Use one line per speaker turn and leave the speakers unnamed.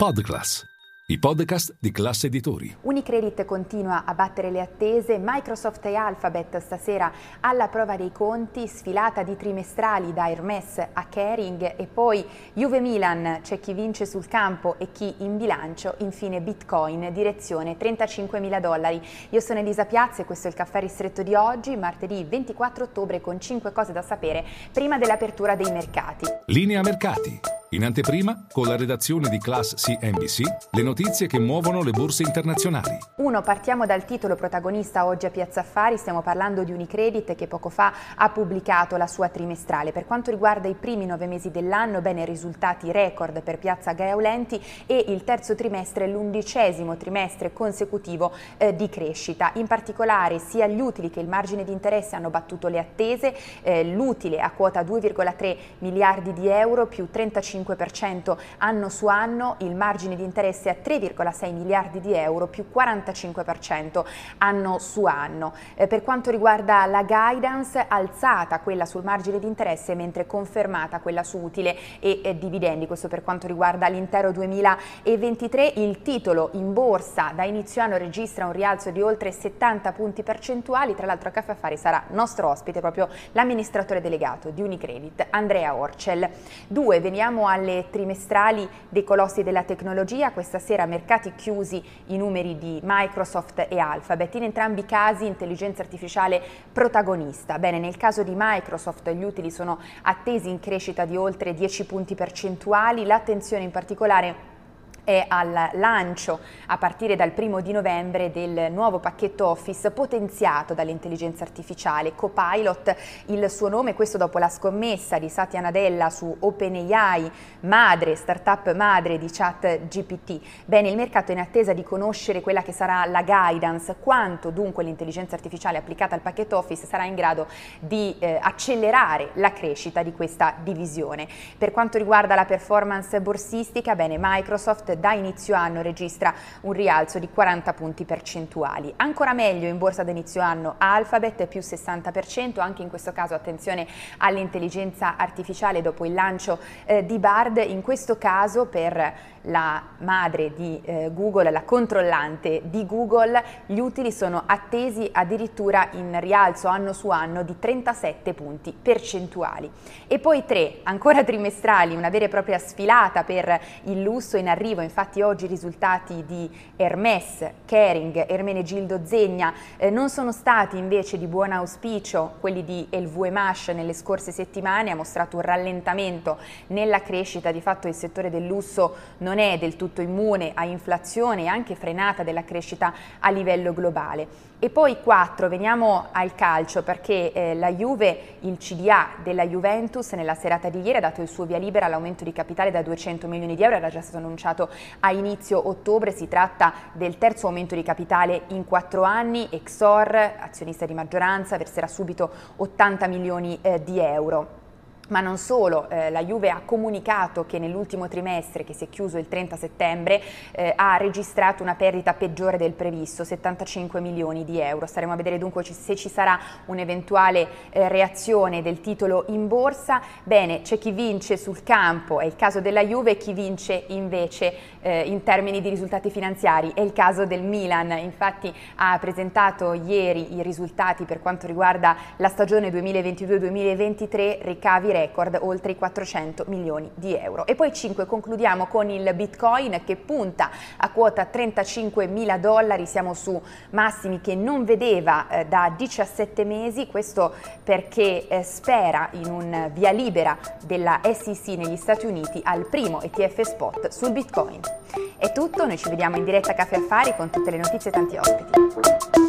Podclass, i podcast di classe editori.
Unicredit continua a battere le attese, Microsoft e Alphabet stasera alla prova dei conti, sfilata di trimestrali da Hermes a Kering e poi Juve Milan, c'è chi vince sul campo e chi in bilancio, infine Bitcoin, direzione 35 mila dollari. Io sono Elisa Piazza e questo è il caffè ristretto di oggi, martedì 24 ottobre con 5 cose da sapere prima dell'apertura dei mercati.
Linea mercati. In anteprima, con la redazione di Class CNBC, le notizie che muovono le borse internazionali.
Uno, partiamo dal titolo protagonista oggi a Piazza Affari, stiamo parlando di Unicredit che poco fa ha pubblicato la sua trimestrale. Per quanto riguarda i primi nove mesi dell'anno, bene risultati record per Piazza Gaeolenti e il terzo trimestre l'undicesimo trimestre consecutivo eh, di crescita. In particolare sia gli utili che il margine di interesse hanno battuto le attese, eh, l'utile a quota 2,3 miliardi di euro più 35 5% anno su anno, il margine di interesse a 3,6 miliardi di euro più 45% anno su anno. Eh, per quanto riguarda la guidance, alzata quella sul margine di interesse mentre confermata quella su utile e, e dividendi, questo per quanto riguarda l'intero 2023, il titolo in borsa da inizio anno registra un rialzo di oltre 70 punti percentuali, tra l'altro a Caffè Affari sarà nostro ospite proprio l'amministratore delegato di Unicredit, Andrea Orcel. Due, veniamo alle trimestrali dei colossi della tecnologia, questa sera mercati chiusi i numeri di Microsoft e Alphabet, in entrambi i casi intelligenza artificiale protagonista. Bene, nel caso di Microsoft gli utili sono attesi in crescita di oltre 10 punti percentuali, l'attenzione in particolare è al lancio a partire dal primo di novembre del nuovo pacchetto Office potenziato dall'intelligenza artificiale Copilot, il suo nome, questo dopo la scommessa di Satya Nadella su OpenAI, madre, startup madre di ChatGPT. Bene, il mercato è in attesa di conoscere quella che sarà la guidance, quanto dunque l'intelligenza artificiale applicata al pacchetto Office sarà in grado di eh, accelerare la crescita di questa divisione. Per quanto riguarda la performance borsistica, bene, Microsoft da inizio anno registra un rialzo di 40 punti percentuali. Ancora meglio in borsa da inizio anno Alphabet più 60%, anche in questo caso attenzione all'intelligenza artificiale dopo il lancio eh, di Bard, in questo caso per la madre di eh, Google, la controllante di Google, gli utili sono attesi addirittura in rialzo anno su anno di 37 punti percentuali. E poi tre, ancora trimestrali, una vera e propria sfilata per il lusso in arrivo, infatti oggi i risultati di Hermes, Kering, Ermenegildo Zegna eh, non sono stati invece di buon auspicio quelli di LVMH nelle scorse settimane, ha mostrato un rallentamento nella crescita, di fatto il settore del lusso non non è del tutto immune a inflazione e anche frenata della crescita a livello globale. E poi quattro, veniamo al calcio perché eh, la Juve, il CDA della Juventus nella serata di ieri ha dato il suo via libera all'aumento di capitale da 200 milioni di euro, era già stato annunciato a inizio ottobre, si tratta del terzo aumento di capitale in quattro anni, Exor, azionista di maggioranza, verserà subito 80 milioni eh, di euro. Ma non solo, eh, la Juve ha comunicato che nell'ultimo trimestre, che si è chiuso il 30 settembre, eh, ha registrato una perdita peggiore del previsto, 75 milioni di euro. Staremo a vedere dunque se ci sarà un'eventuale eh, reazione del titolo in borsa. Bene, c'è chi vince sul campo, è il caso della Juve, e chi vince invece eh, in termini di risultati finanziari, è il caso del Milan. Infatti ha presentato ieri i risultati per quanto riguarda la stagione 2022-2023, ricavi record oltre i 400 milioni di euro. E poi 5 concludiamo con il Bitcoin che punta a quota 35 mila dollari, siamo su massimi che non vedeva eh, da 17 mesi, questo perché eh, spera in un via libera della SEC negli Stati Uniti al primo ETF spot sul Bitcoin. È tutto, noi ci vediamo in diretta a Caffè Affari con tutte le notizie e tanti ospiti.